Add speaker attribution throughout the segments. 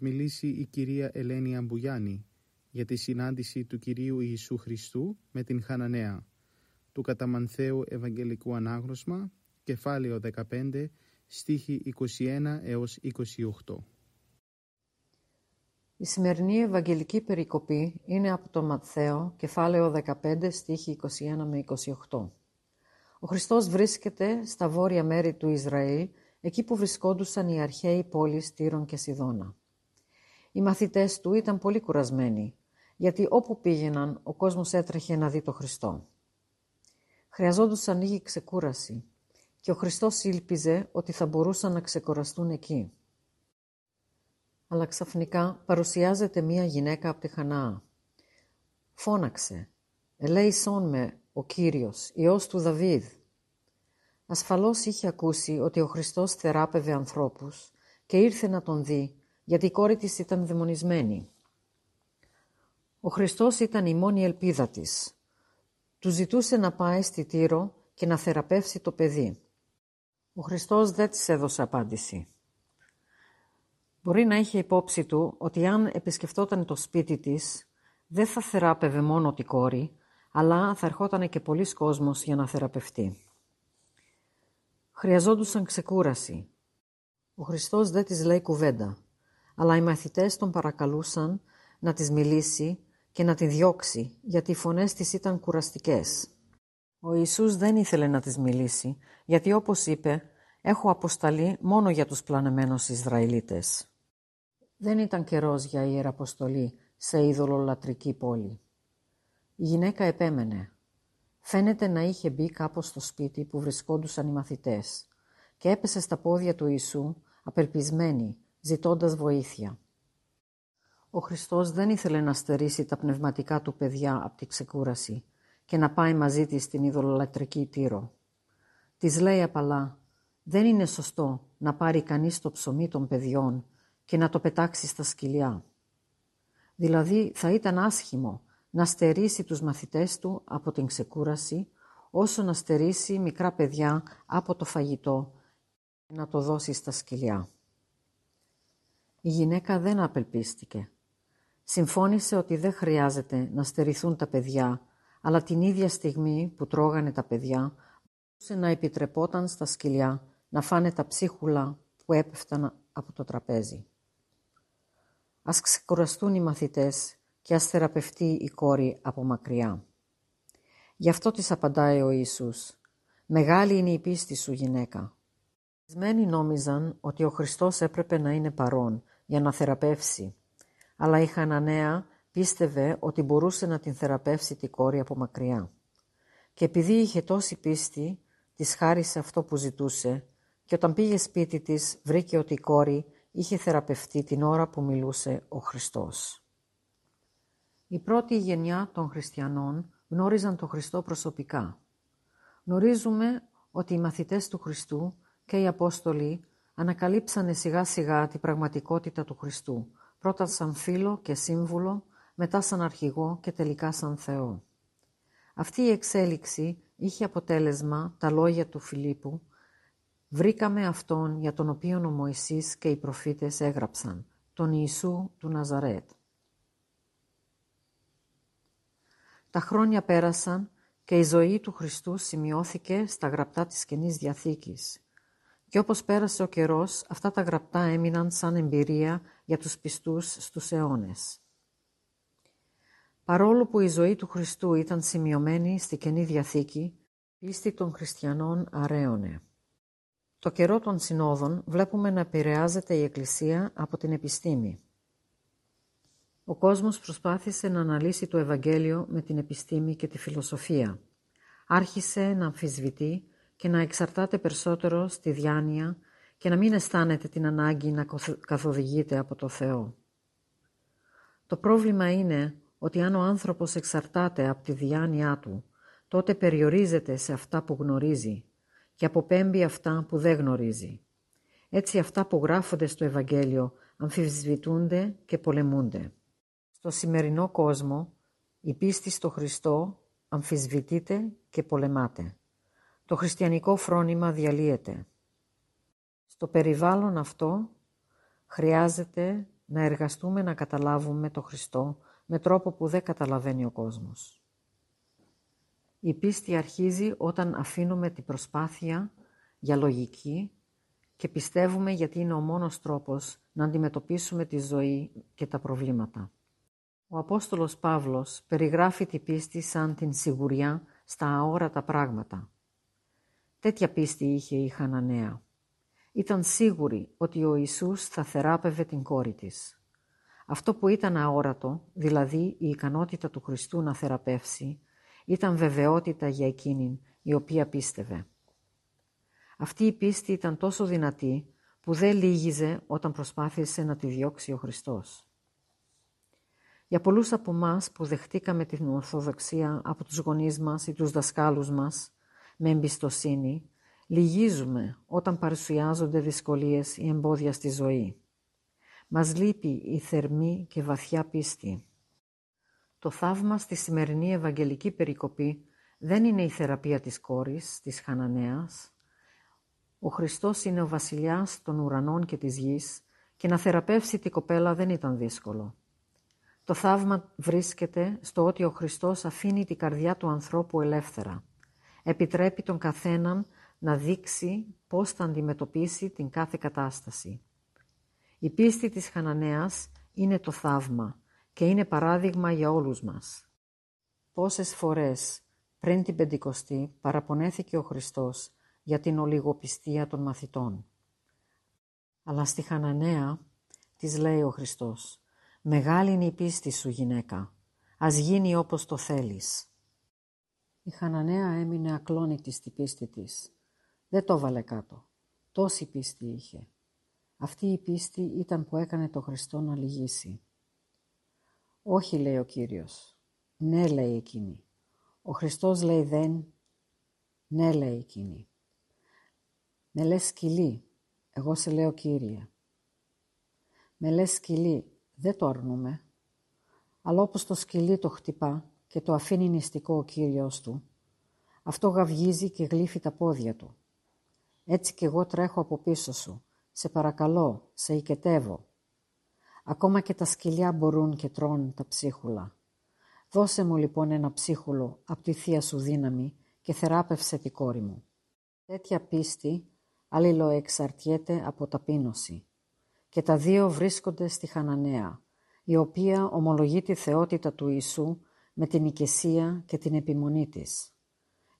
Speaker 1: Μας μιλήσει η κυρία Ελένη Αμπουγιάννη για τη συνάντηση του Κυρίου Ιησού Χριστού με την Χαναναία του Καταμανθαίου Ευαγγελικού Ανάγνωσμα, κεφάλαιο 15, στίχη 21 έως 28.
Speaker 2: Η σημερινή Ευαγγελική περικοπή είναι από το Ματθαίο, κεφάλαιο 15, στίχη 21 με 28. Ο Χριστός βρίσκεται στα βόρεια μέρη του Ισραήλ, εκεί που βρισκόντουσαν οι αρχαίοι πόλεις Τύρων και Σιδώνα. Οι μαθητές του ήταν πολύ κουρασμένοι, γιατί όπου πήγαιναν ο κόσμος έτρεχε να δει το Χριστό. Χρειαζόντουσαν λίγη ξεκούραση και ο Χριστός ήλπιζε ότι θα μπορούσαν να ξεκουραστούν εκεί. Αλλά ξαφνικά παρουσιάζεται μία γυναίκα από τη Χανά. Φώναξε «Ελέησόν με ο Κύριος, Υιός του Δαβίδ». Ασφαλώς είχε ακούσει ότι ο Χριστός θεράπευε ανθρώπους και ήρθε να τον δει γιατί η κόρη της ήταν δαιμονισμένη. Ο Χριστός ήταν η μόνη ελπίδα της. Του ζητούσε να πάει στη Τύρο και να θεραπεύσει το παιδί. Ο Χριστός δεν της έδωσε απάντηση. Μπορεί να είχε υπόψη του ότι αν επισκεφτόταν το σπίτι της, δεν θα θεράπευε μόνο τη κόρη, αλλά θα ερχόταν και πολλοί κόσμος για να θεραπευτεί. Χρειαζόντουσαν ξεκούραση. Ο Χριστός δεν της λέει κουβέντα, αλλά οι μαθητές τον παρακαλούσαν να της μιλήσει και να τη διώξει, γιατί οι φωνές της ήταν κουραστικές. Ο Ιησούς δεν ήθελε να της μιλήσει, γιατί όπως είπε, έχω αποσταλεί μόνο για τους πλανεμένους Ισραηλίτες. Δεν ήταν καιρός για ιεραποστολή σε ειδωλολατρική πόλη. Η γυναίκα επέμενε. Φαίνεται να είχε μπει κάπως στο σπίτι που βρισκόντουσαν οι μαθητές και έπεσε στα πόδια του Ιησού, απελπισμένη, ζητώντας βοήθεια. Ο Χριστός δεν ήθελε να στερήσει τα πνευματικά του παιδιά από τη ξεκούραση και να πάει μαζί της στην ειδωλολατρική Τύρο. Της λέει απαλά «Δεν είναι σωστό να πάρει κανείς το ψωμί των παιδιών και να το πετάξει στα σκυλιά». Δηλαδή θα ήταν άσχημο να στερήσει τους μαθητές του από την ξεκούραση όσο να στερήσει μικρά παιδιά από το φαγητό και να το δώσει στα σκυλιά. Η γυναίκα δεν απελπίστηκε. Συμφώνησε ότι δεν χρειάζεται να στερηθούν τα παιδιά, αλλά την ίδια στιγμή που τρώγανε τα παιδιά, μπορούσε να επιτρεπόταν στα σκυλιά να φάνε τα ψίχουλα που έπεφταν από το τραπέζι. Ας ξεκουραστούν οι μαθητές και ας θεραπευτεί η κόρη από μακριά. Γι' αυτό της απαντάει ο Ιησούς. «Μεγάλη είναι η πίστη σου γυναίκα». Ορισμένοι νόμιζαν ότι ο Χριστός έπρεπε να είναι παρόν για να θεραπεύσει αλλά η Χαναναία πίστευε ότι μπορούσε να την θεραπεύσει τη κόρη από μακριά. Και επειδή είχε τόση πίστη, της χάρισε αυτό που ζητούσε και όταν πήγε σπίτι της βρήκε ότι η κόρη είχε θεραπευτεί την ώρα που μιλούσε ο Χριστός. Η πρώτη γενιά των χριστιανών γνώριζαν τον Χριστό προσωπικά. Γνωρίζουμε ότι οι μαθητές του Χριστού και οι Απόστολοι ανακαλύψανε σιγά σιγά την πραγματικότητα του Χριστού πρώτα σαν φίλο και σύμβουλο, μετά σαν αρχηγό και τελικά σαν Θεό. Αυτή η εξέλιξη είχε αποτέλεσμα τα λόγια του Φιλίππου «Βρήκαμε Αυτόν για τον οποίο ο Μωυσής και οι προφήτες έγραψαν, τον Ιησού του Ναζαρέτ». Τα χρόνια πέρασαν και η ζωή του Χριστού σημειώθηκε στα γραπτά της Καινής Διαθήκης και όπως πέρασε ο καιρός, αυτά τα γραπτά έμειναν σαν εμπειρία για τους πιστούς στους αιώνες. Παρόλο που η ζωή του Χριστού ήταν σημειωμένη στη Καινή Διαθήκη, πίστη των χριστιανών αρέωνε. Το καιρό των συνόδων βλέπουμε να επηρεάζεται η Εκκλησία από την επιστήμη. Ο κόσμος προσπάθησε να αναλύσει το Ευαγγέλιο με την επιστήμη και τη φιλοσοφία. Άρχισε να αμφισβητεί και να εξαρτάται περισσότερο στη διάνοια και να μην αισθάνεται την ανάγκη να καθοδηγείται από το Θεό. Το πρόβλημα είναι ότι αν ο άνθρωπος εξαρτάται από τη διάνοιά του, τότε περιορίζεται σε αυτά που γνωρίζει και αποπέμπει αυτά που δεν γνωρίζει. Έτσι αυτά που γράφονται στο Ευαγγέλιο αμφισβητούνται και πολεμούνται. Στο σημερινό κόσμο η πίστη στο Χριστό αμφισβητείται και πολεμάται. Το χριστιανικό φρόνημα διαλύεται. Στο περιβάλλον αυτό χρειάζεται να εργαστούμε να καταλάβουμε το Χριστό με τρόπο που δεν καταλαβαίνει ο κόσμος. Η πίστη αρχίζει όταν αφήνουμε την προσπάθεια για λογική και πιστεύουμε γιατί είναι ο μόνος τρόπος να αντιμετωπίσουμε τη ζωή και τα προβλήματα. Ο Απόστολος Παύλος περιγράφει την πίστη σαν την σιγουριά στα αόρατα πράγματα. Τέτοια πίστη είχε η Χαναναία. Ήταν σίγουρη ότι ο Ιησούς θα θεράπευε την κόρη της. Αυτό που ήταν αόρατο, δηλαδή η ικανότητα του Χριστού να θεραπεύσει, ήταν βεβαιότητα για εκείνη η οποία πίστευε. Αυτή η πίστη ήταν τόσο δυνατή που δεν λύγιζε όταν προσπάθησε να τη διώξει ο Χριστός. Για πολλούς από εμάς που δεχτήκαμε την Ορθοδοξία από τους γονείς μας ή τους δασκάλους μας με εμπιστοσύνη, λυγίζουμε όταν παρουσιάζονται δυσκολίες ή εμπόδια στη ζωή. Μας λείπει η θερμή και βαθιά πίστη. Το θαύμα στη σημερινή Ευαγγελική περικοπή δεν είναι η θεραπεία της κόρης, της Χαναναίας. Ο Χριστός είναι ο βασιλιάς των ουρανών και της γης και να θεραπεύσει την κοπέλα δεν ήταν δύσκολο. Το θαύμα βρίσκεται στο ότι ο Χριστός αφήνει την καρδιά του ανθρώπου ελεύθερα. Επιτρέπει τον καθέναν να δείξει πώς θα αντιμετωπίσει την κάθε κατάσταση. Η πίστη της Χαναναίας είναι το θαύμα και είναι παράδειγμα για όλους μας. Πόσες φορές πριν την Πεντηκοστή παραπονέθηκε ο Χριστός για την ολιγοπιστία των μαθητών. Αλλά στη Χαναναία της λέει ο Χριστός «Μεγάλη είναι η πίστη σου γυναίκα, ας γίνει όπως το θέλεις». Η Χαναναία έμεινε ακλόνητη στη πίστη της. Δεν το βάλε κάτω. Τόση πίστη είχε. Αυτή η πίστη ήταν που έκανε το Χριστό να λυγίσει. «Όχι», λέει ο Κύριος. «Ναι», λέει εκείνη. Ο Χριστός λέει «δεν». «Ναι», λέει εκείνη. «Με λες σκυλί», εγώ σε λέω Κύριε. «Με λες σκυλί», δεν το αρνούμε. Αλλά όπως το σκυλί το χτυπά και το αφήνει νηστικό ο Κύριος του, αυτό γαυγίζει και γλύφει τα πόδια του. Έτσι κι εγώ τρέχω από πίσω σου. Σε παρακαλώ, σε οικετεύω. Ακόμα και τα σκυλιά μπορούν και τρώνε τα ψίχουλα. Δώσε μου λοιπόν ένα ψίχουλο από τη θεία σου δύναμη και θεράπευσε τη κόρη μου. Τέτοια πίστη αλληλοεξαρτιέται από ταπείνωση. Και τα δύο βρίσκονται στη Χαναναία, η οποία ομολογεί τη θεότητα του Ιησού με την οικεσία και την επιμονή της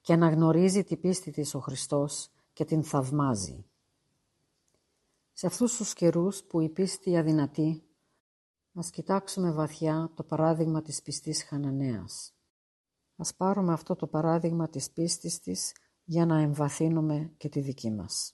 Speaker 2: και αναγνωρίζει την πίστη της ο Χριστός και την θαυμάζει. Σε αυτούς τους καιρούς που η πίστη αδυνατή, ας κοιτάξουμε βαθιά το παράδειγμα της πιστής Χαναναίας. Ας πάρουμε αυτό το παράδειγμα της πίστης της για να εμβαθύνουμε και τη δική μας.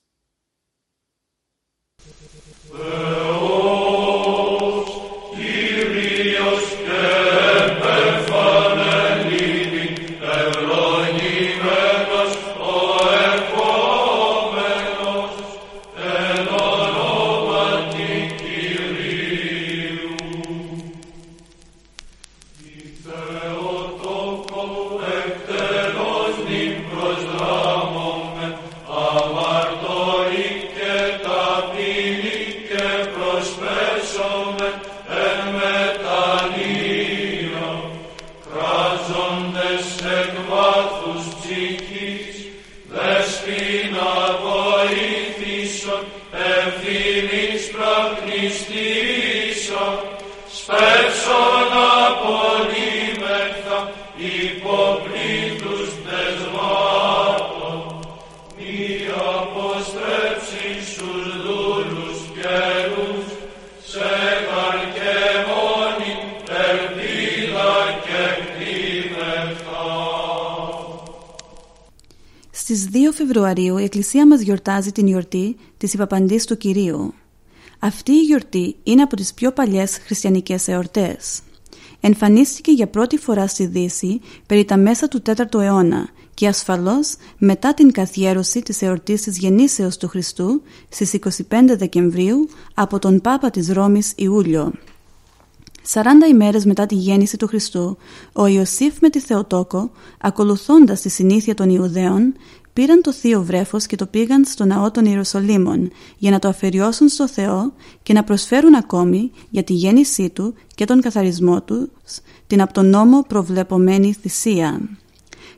Speaker 3: Φεβρουαρίου η Εκκλησία μας γιορτάζει την γιορτή της Υπαπαντής του Κυρίου. Αυτή η γιορτή είναι από τις πιο παλιές χριστιανικές εορτές. Εμφανίστηκε για πρώτη φορά στη Δύση περί τα μέσα του 4ου αιώνα και ασφαλώς μετά την καθιέρωση της εορτής της γεννήσεως του Χριστού στις 25 Δεκεμβρίου από τον Πάπα της Ρώμης Ιούλιο. 40 ημέρες μετά τη γέννηση του Χριστού, ο Ιωσήφ με τη Θεοτόκο, ακολουθώντας τη συνήθεια των Ιουδαίων, πήραν το θείο βρέφος και το πήγαν στο ναό των Ιερουσαλήμων για να το αφαιριώσουν στο Θεό και να προσφέρουν ακόμη για τη γέννησή του και τον καθαρισμό τους την από τον νόμο προβλεπομένη θυσία.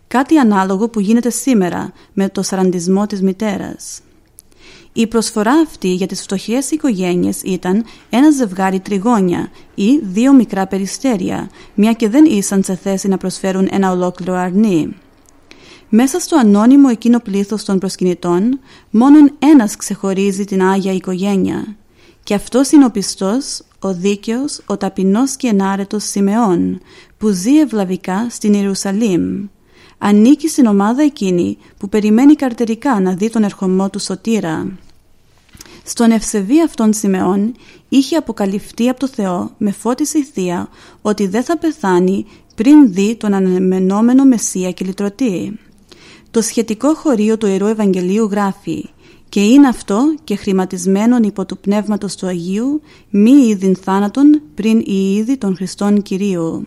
Speaker 3: Κάτι ανάλογο που γίνεται σήμερα με το σαραντισμό της μητέρας. Η προσφορά αυτή για τις φτωχές οικογένειες ήταν ένα ζευγάρι τριγώνια ή δύο μικρά περιστέρια, μια και δεν ήσαν σε θέση να προσφέρουν ένα ολόκληρο αρνί. Μέσα στο ανώνυμο εκείνο πλήθος των προσκυνητών, μόνον ένας ξεχωρίζει την Άγια οικογένεια. Και αυτός είναι ο πιστός, ο δίκαιος, ο ταπεινός και ενάρετος Σιμεών, που ζει ευλαβικά στην Ιερουσαλήμ. Ανήκει στην ομάδα εκείνη που περιμένει καρτερικά να δει τον ερχομό του σωτήρα. Στον ευσεβή αυτών Σιμεών είχε αποκαλυφθεί από το Θεό με φώτιση θεία ότι δεν θα πεθάνει πριν δει τον αναμενόμενο Μεσσία και λυτρωτή. Το σχετικό χωρίο του Ιερού Ευαγγελίου γράφει «Και είναι αυτό και χρηματισμένον υπό του Πνεύματος του Αγίου μη είδην θάνατον πριν η είδη των Χριστών Κυρίου».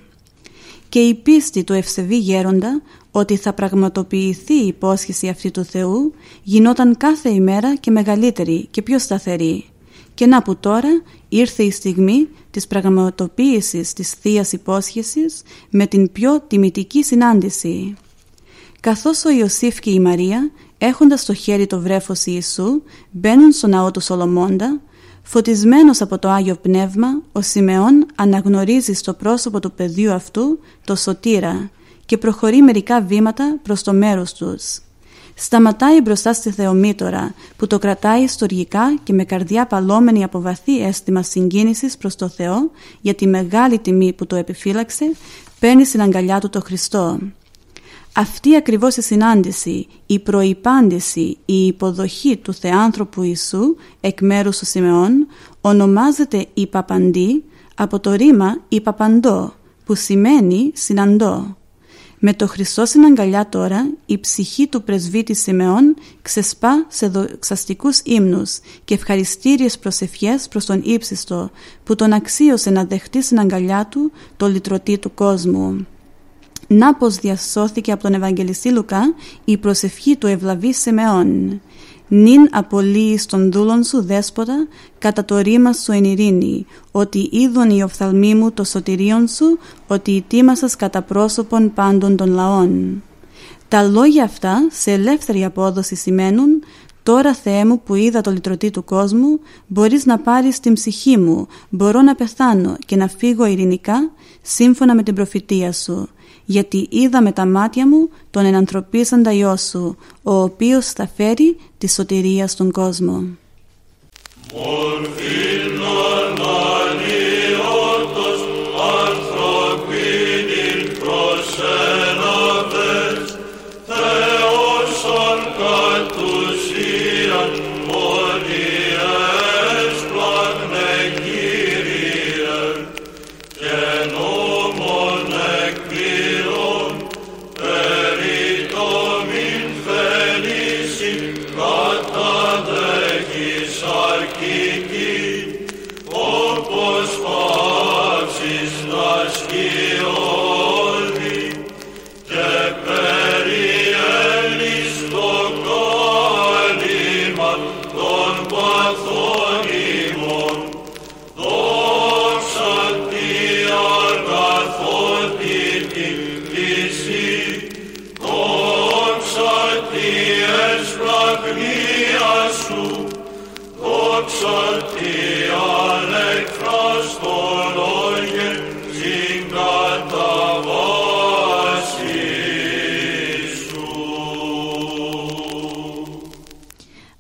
Speaker 3: Και η πίστη του ευσεβή γέροντα ότι θα πραγματοποιηθεί η υπόσχεση αυτή του Θεού γινόταν κάθε ημέρα και μεγαλύτερη και πιο σταθερή. Και να που τώρα ήρθε η στιγμή της πραγματοποίησης της θείας υπόσχεσης με την πιο τιμητική συνάντηση. Καθώς ο Ιωσήφ και η Μαρία, έχοντας στο χέρι το βρέφος Ιησού, μπαίνουν στο ναό του Σολομώντα, φωτισμένος από το Άγιο Πνεύμα, ο Σιμεών αναγνωρίζει στο πρόσωπο του παιδιού αυτού το σωτήρα και προχωρεί μερικά βήματα προς το μέρος τους. Σταματάει μπροστά στη Θεομήτωρα που το κρατάει στοργικά και με καρδιά παλόμενη από βαθύ αίσθημα συγκίνησης προς το Θεό για τη μεγάλη τιμή που το επιφύλαξε παίρνει στην αγκαλιά του το Χριστό. Αυτή ακριβώς η συνάντηση, η προϋπάντηση, η υποδοχή του Θεάνθρωπου Ιησού εκ μέρους του Σιμεών ονομάζεται η Παπαντή από το ρήμα η Παπαντό που σημαίνει συναντώ. Με το Χριστό στην αγκαλιά τώρα η ψυχή του πρεσβύτη Σιμεών ξεσπά σε δοξαστικούς ύμνους και ευχαριστήριες προσευχές προς τον ύψιστο που τον αξίωσε να δεχτεί στην αγκαλιά του το λυτρωτή του κόσμου. Να πως διασώθηκε από τον Ευαγγελιστή Λουκά η προσευχή του ευλαβή Σιμεών. Νην απολύεις των δούλων σου δέσποτα κατά το ρήμα σου εν ειρήνη, ότι είδον οι οφθαλμοί μου το σωτηρίον σου, ότι ετοίμασας κατά πρόσωπον πάντων των λαών. Τα λόγια αυτά σε ελεύθερη απόδοση σημαίνουν «Τώρα Θεέ μου που είδα το λυτρωτή του κόσμου, μπορείς να πάρεις την ψυχή μου, μπορώ να πεθάνω και να φύγω ειρηνικά σύμφωνα με την προφητεία σου» γιατί είδα με τα μάτια μου τον ενανθρωπίσαντα Υιό σου, ο οποίος θα φέρει τη σωτηρία στον κόσμο.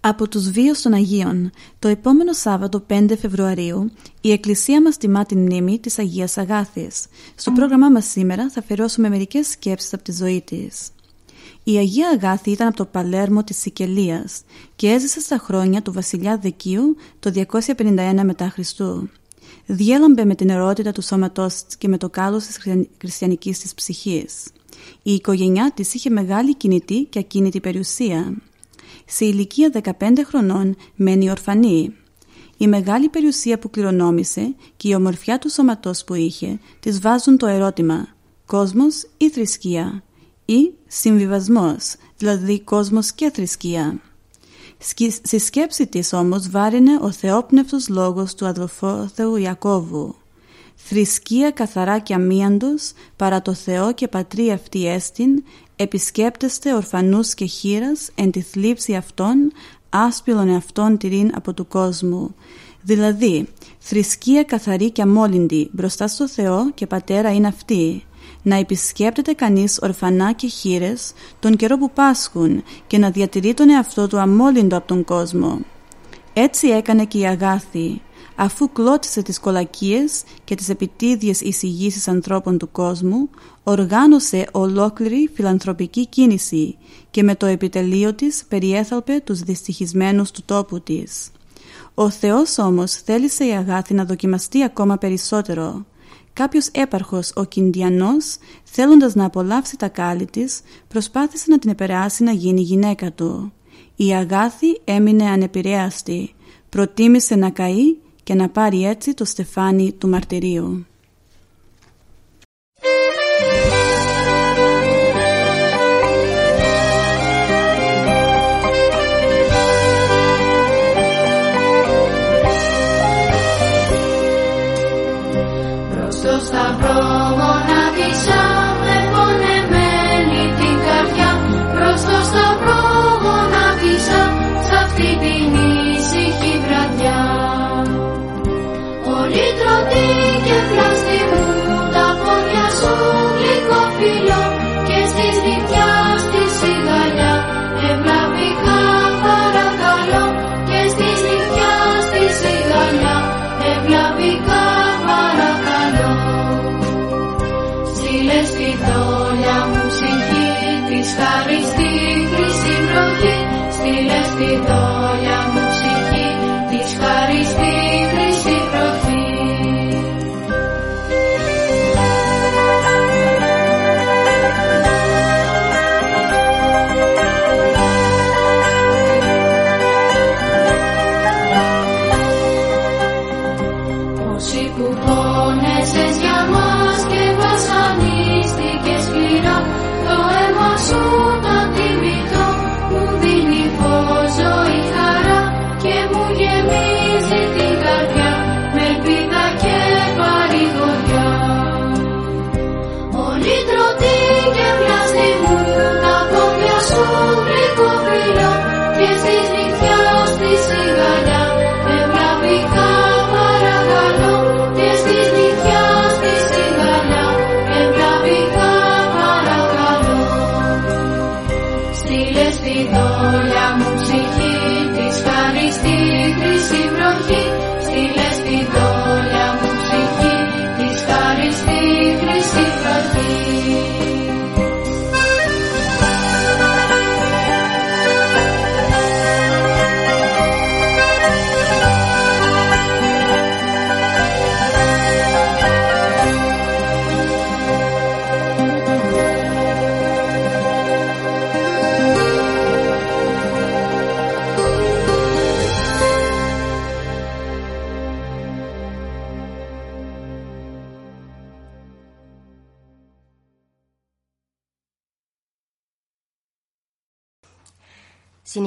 Speaker 3: Από τους βίους των Αγίων, το επόμενο Σάββατο 5 Φεβρουαρίου, η Εκκλησία μας τιμά την μνήμη της Αγίας Αγάθης. Στο πρόγραμμά μας σήμερα θα αφαιρώσουμε μερικές σκέψεις από τη ζωή της. Η Αγία Αγάθη ήταν από το Παλέρμο της Σικελίας και έζησε στα χρόνια του βασιλιά Δεκίου το 251 μετά Χριστού. Διέλαμπε με την ερώτητα του σώματός και με το κάλος της χριστιανικής της ψυχής. Η οικογένειά της είχε μεγάλη κινητή και ακίνητη περιουσία. Σε ηλικία 15 χρονών μένει ορφανή. Η μεγάλη περιουσία που κληρονόμησε και η ομορφιά του σώματός που είχε της βάζουν το ερώτημα «Κόσμος ή θρησκεία» ή «Συμβιβασμός», δηλαδή κόσμος και θρησκεία. Στη σκέψη της όμως βάρινε ο θεόπνευτος λόγος του αδελφόθεου Ιακώβου. Θρησκεία καθαρά και αμίαντος, παρά το Θεό και πατρί αυτή έστιν, επισκέπτεστε ορφανούς και χείρας εν τη θλίψη αυτών, άσπηλον εαυτόν τυρήν από του κόσμου. Δηλαδή, θρησκεία καθαρή και αμόλυντη μπροστά στο Θεό και Πατέρα είναι αυτή. Να επισκέπτεται κανείς ορφανά και χείρες τον καιρό που πάσχουν και να διατηρεί τον εαυτό του αμόλυντο από τον κόσμο. Έτσι έκανε και η Αγάθη, αφού κλώτισε τις κολακίες και τις επιτίδιες εισηγήσεις ανθρώπων του κόσμου, οργάνωσε ολόκληρη φιλανθρωπική κίνηση και με το επιτελείο της περιέθαλπε τους δυστυχισμένους του τόπου της. Ο Θεός όμως θέλησε η Αγάθη να δοκιμαστεί ακόμα περισσότερο. Κάποιος έπαρχος, ο Κιντιανός, θέλοντας να απολαύσει τα κάλλη της, προσπάθησε να την επηρεάσει να γίνει γυναίκα του. Η Αγάθη έμεινε ανεπηρέαστη, προτίμησε να καεί και να πάρει έτσι το στεφάνι του μαρτυρίου.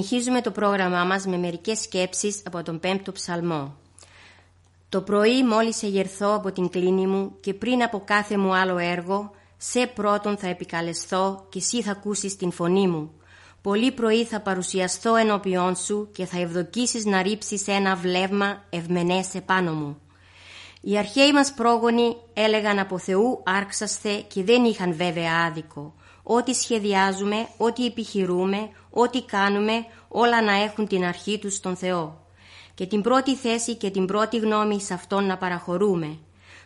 Speaker 4: Συνεχίζουμε το πρόγραμμά μας με μερικές σκέψεις από τον πέμπτο ψαλμό. Το πρωί μόλις εγερθώ από την κλίνη μου και πριν από κάθε μου άλλο έργο, σε πρώτον θα επικαλεσθώ και εσύ θα ακούσεις την φωνή μου. Πολύ πρωί θα παρουσιαστώ ενώπιόν σου και θα ευδοκίσεις να ρίψεις ένα βλέμμα ευμενές επάνω μου. Οι αρχαίοι μας πρόγονοι έλεγαν από Θεού άρξαστε και δεν είχαν βέβαια άδικο. Ό,τι σχεδιάζουμε, ό,τι επιχειρούμε, ό,τι κάνουμε, όλα να έχουν την αρχή τους στον Θεό. Και την πρώτη θέση και την πρώτη γνώμη σε Αυτόν να παραχωρούμε.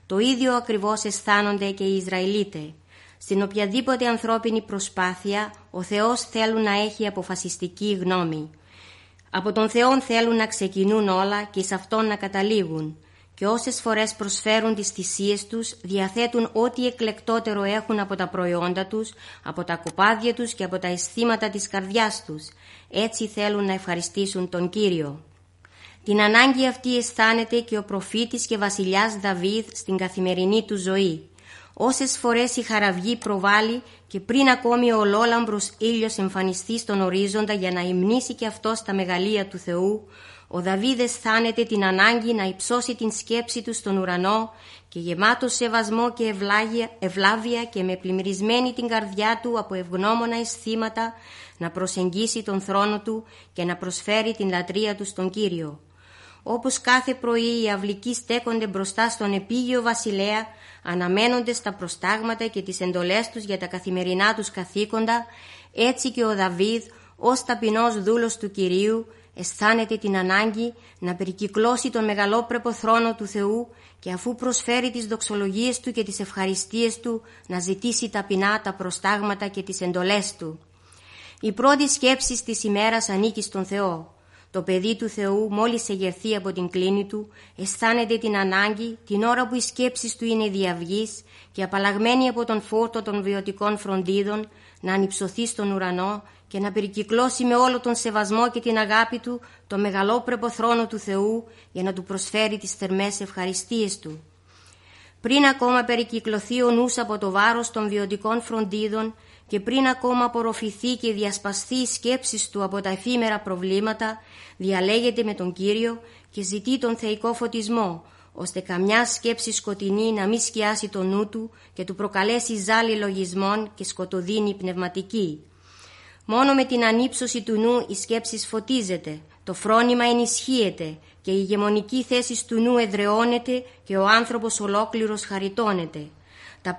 Speaker 4: Το ίδιο ακριβώς αισθάνονται και οι Ισραηλίτες. Στην οποιαδήποτε ανθρώπινη προσπάθεια, ο Θεός θέλουν να έχει αποφασιστική γνώμη. Από τον Θεό θέλουν να ξεκινούν όλα και σε Αυτόν να καταλήγουν και όσες φορές προσφέρουν τις θυσίες τους διαθέτουν ό,τι εκλεκτότερο έχουν από τα προϊόντα τους, από τα κοπάδια τους και από τα αισθήματα της καρδιάς τους. Έτσι θέλουν να ευχαριστήσουν τον Κύριο. Την ανάγκη αυτή αισθάνεται και ο προφήτης και βασιλιάς Δαβίδ στην καθημερινή του ζωή. Όσες φορές η χαραυγή προβάλλει και πριν ακόμη ο ολόλαμπρος ήλιος εμφανιστεί στον ορίζοντα για να υμνήσει και αυτό στα μεγαλεία του Θεού, ο Δαβίδ αισθάνεται την ανάγκη να υψώσει την σκέψη του στον ουρανό και γεμάτο σεβασμό και ευλάβεια και με πλημμυρισμένη την καρδιά του από ευγνώμονα αισθήματα να προσεγγίσει τον θρόνο του και να προσφέρει την λατρεία του στον Κύριο. Όπως κάθε πρωί οι αυλικοί στέκονται μπροστά στον επίγειο βασιλέα, αναμένοντας τα προστάγματα και τις εντολές τους για τα καθημερινά τους καθήκοντα, έτσι και ο Δαβίδ, ως ταπεινός δούλος του Κυρίου, αισθάνεται την ανάγκη να περικυκλώσει τον μεγαλόπρεπο θρόνο του Θεού και αφού προσφέρει τις δοξολογίες του και τις ευχαριστίες του να ζητήσει ταπεινά τα προστάγματα και τις εντολές του. Η πρώτη σκέψη της ημέρας ανήκει στον Θεό. Το παιδί του Θεού μόλις εγερθεί από την κλίνη του αισθάνεται την ανάγκη την ώρα που οι σκέψεις του είναι διαυγής και απαλλαγμένη από τον φόρτο των βιωτικών φροντίδων να ανυψωθεί στον ουρανό και να περικυκλώσει με όλο τον σεβασμό και την αγάπη του το μεγαλόπρεπο θρόνο του Θεού για να του προσφέρει τις θερμές ευχαριστίες του. Πριν ακόμα περικυκλωθεί ο νους από το βάρος των βιωτικών φροντίδων και πριν ακόμα απορροφηθεί και διασπαστεί η σκέψη του από τα εφήμερα προβλήματα, διαλέγεται με τον Κύριο και ζητεί τον θεϊκό φωτισμό, ώστε καμιά σκέψη σκοτεινή να μην σκιάσει το νου του και του προκαλέσει ζάλη λογισμών και σκοτωδίνη πνευματική. Μόνο με την ανύψωση του νου η σκέψη φωτίζεται, το φρόνημα ενισχύεται και η ηγεμονική θέση του νου εδρεώνεται και ο άνθρωπος ολόκληρος χαριτώνεται. Τα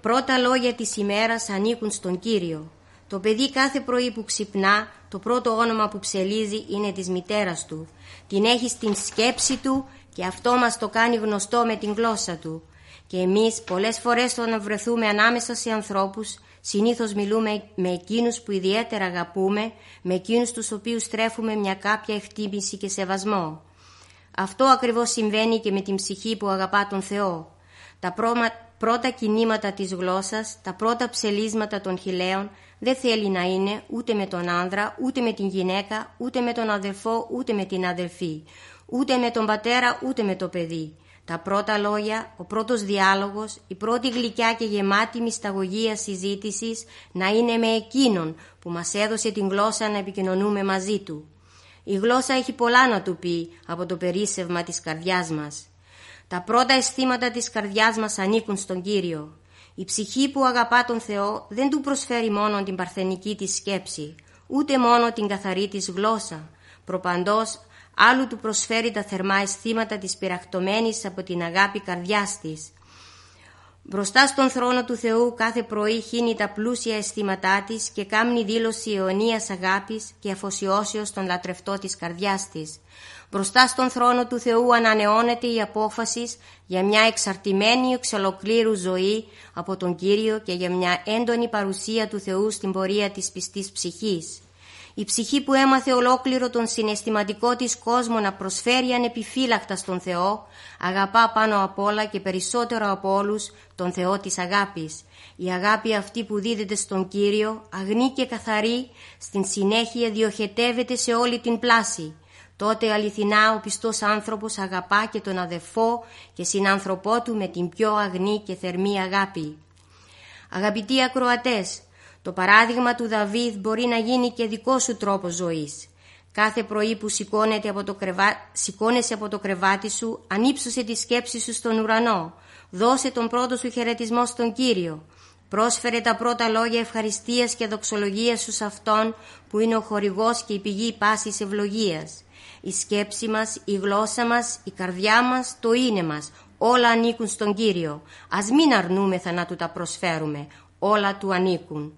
Speaker 4: πρώτα λόγια της ημέρας ανήκουν στον Κύριο. Το παιδί κάθε πρωί που ξυπνά, το πρώτο όνομα που ψελίζει είναι της μητέρας του. Την έχει στην σκέψη του και αυτό μας το κάνει γνωστό με την γλώσσα του. Και εμείς πολλές φορές όταν βρεθούμε ανάμεσα σε ανθρώπους Συνήθως μιλούμε με εκείνους που ιδιαίτερα αγαπούμε, με εκείνους τους οποίους τρέφουμε μια κάποια εκτίμηση και σεβασμό. Αυτό ακριβώς συμβαίνει και με την ψυχή που αγαπά τον Θεό. Τα πρώτα κινήματα της γλώσσας, τα πρώτα ψελίσματα των χιλέων δεν θέλει να είναι ούτε με τον άνδρα, ούτε με την γυναίκα, ούτε με τον αδελφό, ούτε με την αδελφή, ούτε με τον πατέρα, ούτε με το παιδί. Τα πρώτα λόγια, ο πρώτος διάλογος, η πρώτη γλυκιά και γεμάτη μυσταγωγία συζήτησης να είναι με εκείνον που μας έδωσε την γλώσσα να επικοινωνούμε μαζί του. Η γλώσσα έχει πολλά να του πει από το περίσσευμα της καρδιάς μας. Τα πρώτα αισθήματα της καρδιάς μας ανήκουν στον Κύριο. Η ψυχή που αγαπά τον Θεό δεν του προσφέρει μόνο την παρθενική της σκέψη, ούτε μόνο την καθαρή της γλώσσα. Προπαντός άλλου του προσφέρει τα θερμά αισθήματα της πειραχτωμένης από την αγάπη καρδιάς της. Μπροστά στον θρόνο του Θεού κάθε πρωί χύνει τα πλούσια αισθήματά της και κάμνει δήλωση αιωνίας αγάπης και αφοσιώσεως στον λατρευτό της καρδιάς της. Μπροστά στον θρόνο του Θεού ανανεώνεται η απόφαση για μια εξαρτημένη εξ ολοκλήρου ζωή από τον Κύριο και για μια έντονη παρουσία του Θεού στην πορεία της πιστής ψυχής. Η ψυχή που έμαθε ολόκληρο τον συναισθηματικό της κόσμο να προσφέρει ανεπιφύλακτα στον Θεό, αγαπά πάνω απ' όλα και περισσότερο από όλους τον Θεό της αγάπης. Η αγάπη αυτή που δίδεται στον Κύριο, αγνή και καθαρή, στην συνέχεια διοχετεύεται σε όλη την πλάση. Τότε αληθινά ο πιστός άνθρωπος αγαπά και τον αδεφό και συνάνθρωπό του με την πιο αγνή και θερμή αγάπη. Αγαπητοί ακροατές, το παράδειγμα του Δαβίδ μπορεί να γίνει και δικό σου τρόπος ζωής. Κάθε πρωί που από το κρεβά... σηκώνεσαι από το κρεβάτι σου, ανύψωσε τη σκέψη σου στον ουρανό. Δώσε τον πρώτο σου χαιρετισμό στον Κύριο. Πρόσφερε τα πρώτα λόγια ευχαριστίας και δοξολογίας σου σε Αυτόν που είναι ο χορηγός και η πηγή πάσης ευλογίας. Η σκέψη μας, η γλώσσα μας, η καρδιά μας, το είναι μας. Όλα ανήκουν στον Κύριο. Ας μην αρνούμεθα να Του τα προσφέρουμε. Όλα Του ανήκουν.